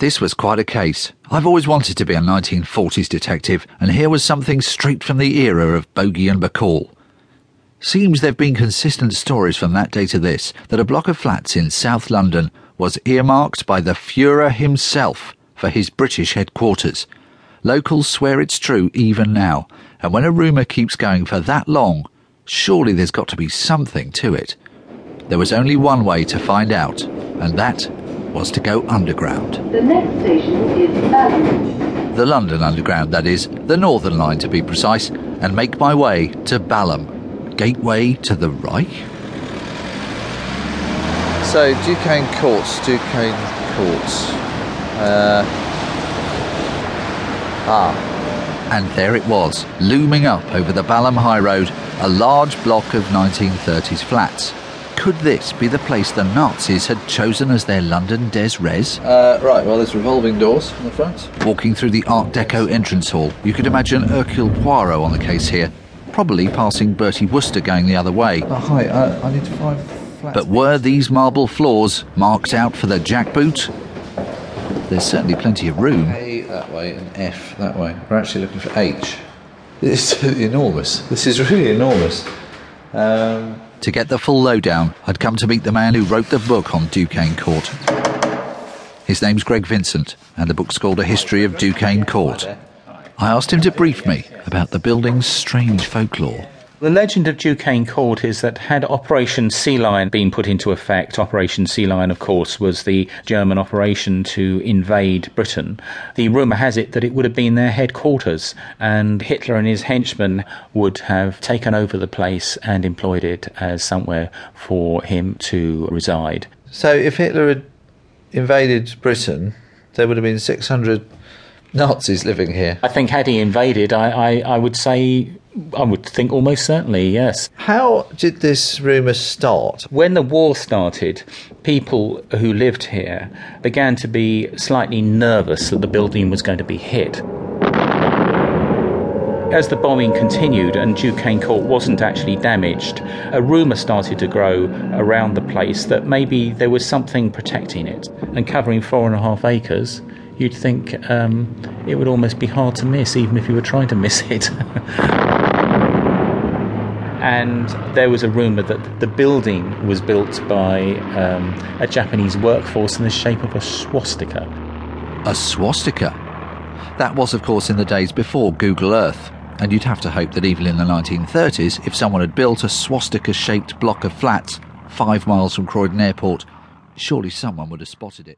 This was quite a case. I've always wanted to be a 1940s detective, and here was something straight from the era of Bogey and Bacall. Seems there've been consistent stories from that day to this that a block of flats in South London was earmarked by the Fuhrer himself for his British headquarters. Locals swear it's true even now, and when a rumour keeps going for that long, surely there's got to be something to it. There was only one way to find out, and that was to go underground. The next station is Balham. The London Underground, that is, the Northern Line to be precise, and make my way to Balham, gateway to the Reich. So, Du Cane Courts, Du Cane Courts. Uh, ah, And there it was, looming up over the Balham High Road, a large block of 1930s flats. Could this be the place the Nazis had chosen as their London des res? uh, right, well, there's revolving doors on the front. Walking through the Art Deco entrance hall, you could imagine Hercule Poirot on the case here, probably passing Bertie Wooster going the other way. Oh, hi, uh, I need to find flats. But were these marble floors marked out for the jackboot? There's certainly plenty of room. A that way and F that way. We're actually looking for H. It's enormous. This is really enormous. Um, To get the full lowdown, I'd come to meet the man who wrote the book on Du Cane Court. His name's Greg Vincent, and the book's called A History of Du Cane Court. I asked him to brief me about the building's strange folklore. The legend of Du Cane Court is that had Operation Sea Lion been put into effect, Operation Sea Lion, of course, was the German operation to invade Britain. The rumour has it that it would have been their headquarters, and Hitler and his henchmen would have taken over the place and employed it as somewhere for him to reside. so, if Hitler had invaded Britain, there would have been 600 Nazis living here. I think had he invaded, I, I, I would say, I would think almost certainly, yes. How did this rumour start? When the war started, people who lived here began to be slightly nervous that the building was going to be hit. As the bombing continued and Du Cane Court wasn't actually damaged, a rumour started to grow around the place that maybe there was something protecting it. And covering four and a half acres, you'd think um, it would almost be hard to miss, even if you were trying to miss it. and there was a rumour that the building was built by um, a Japanese workforce in the shape of a swastika. A swastika. That was, of course, in the days before Google Earth, and you'd have to hope that even in the 1930s, if someone had built a swastika shaped block of flats five miles from Croydon Airport, surely someone would have spotted it.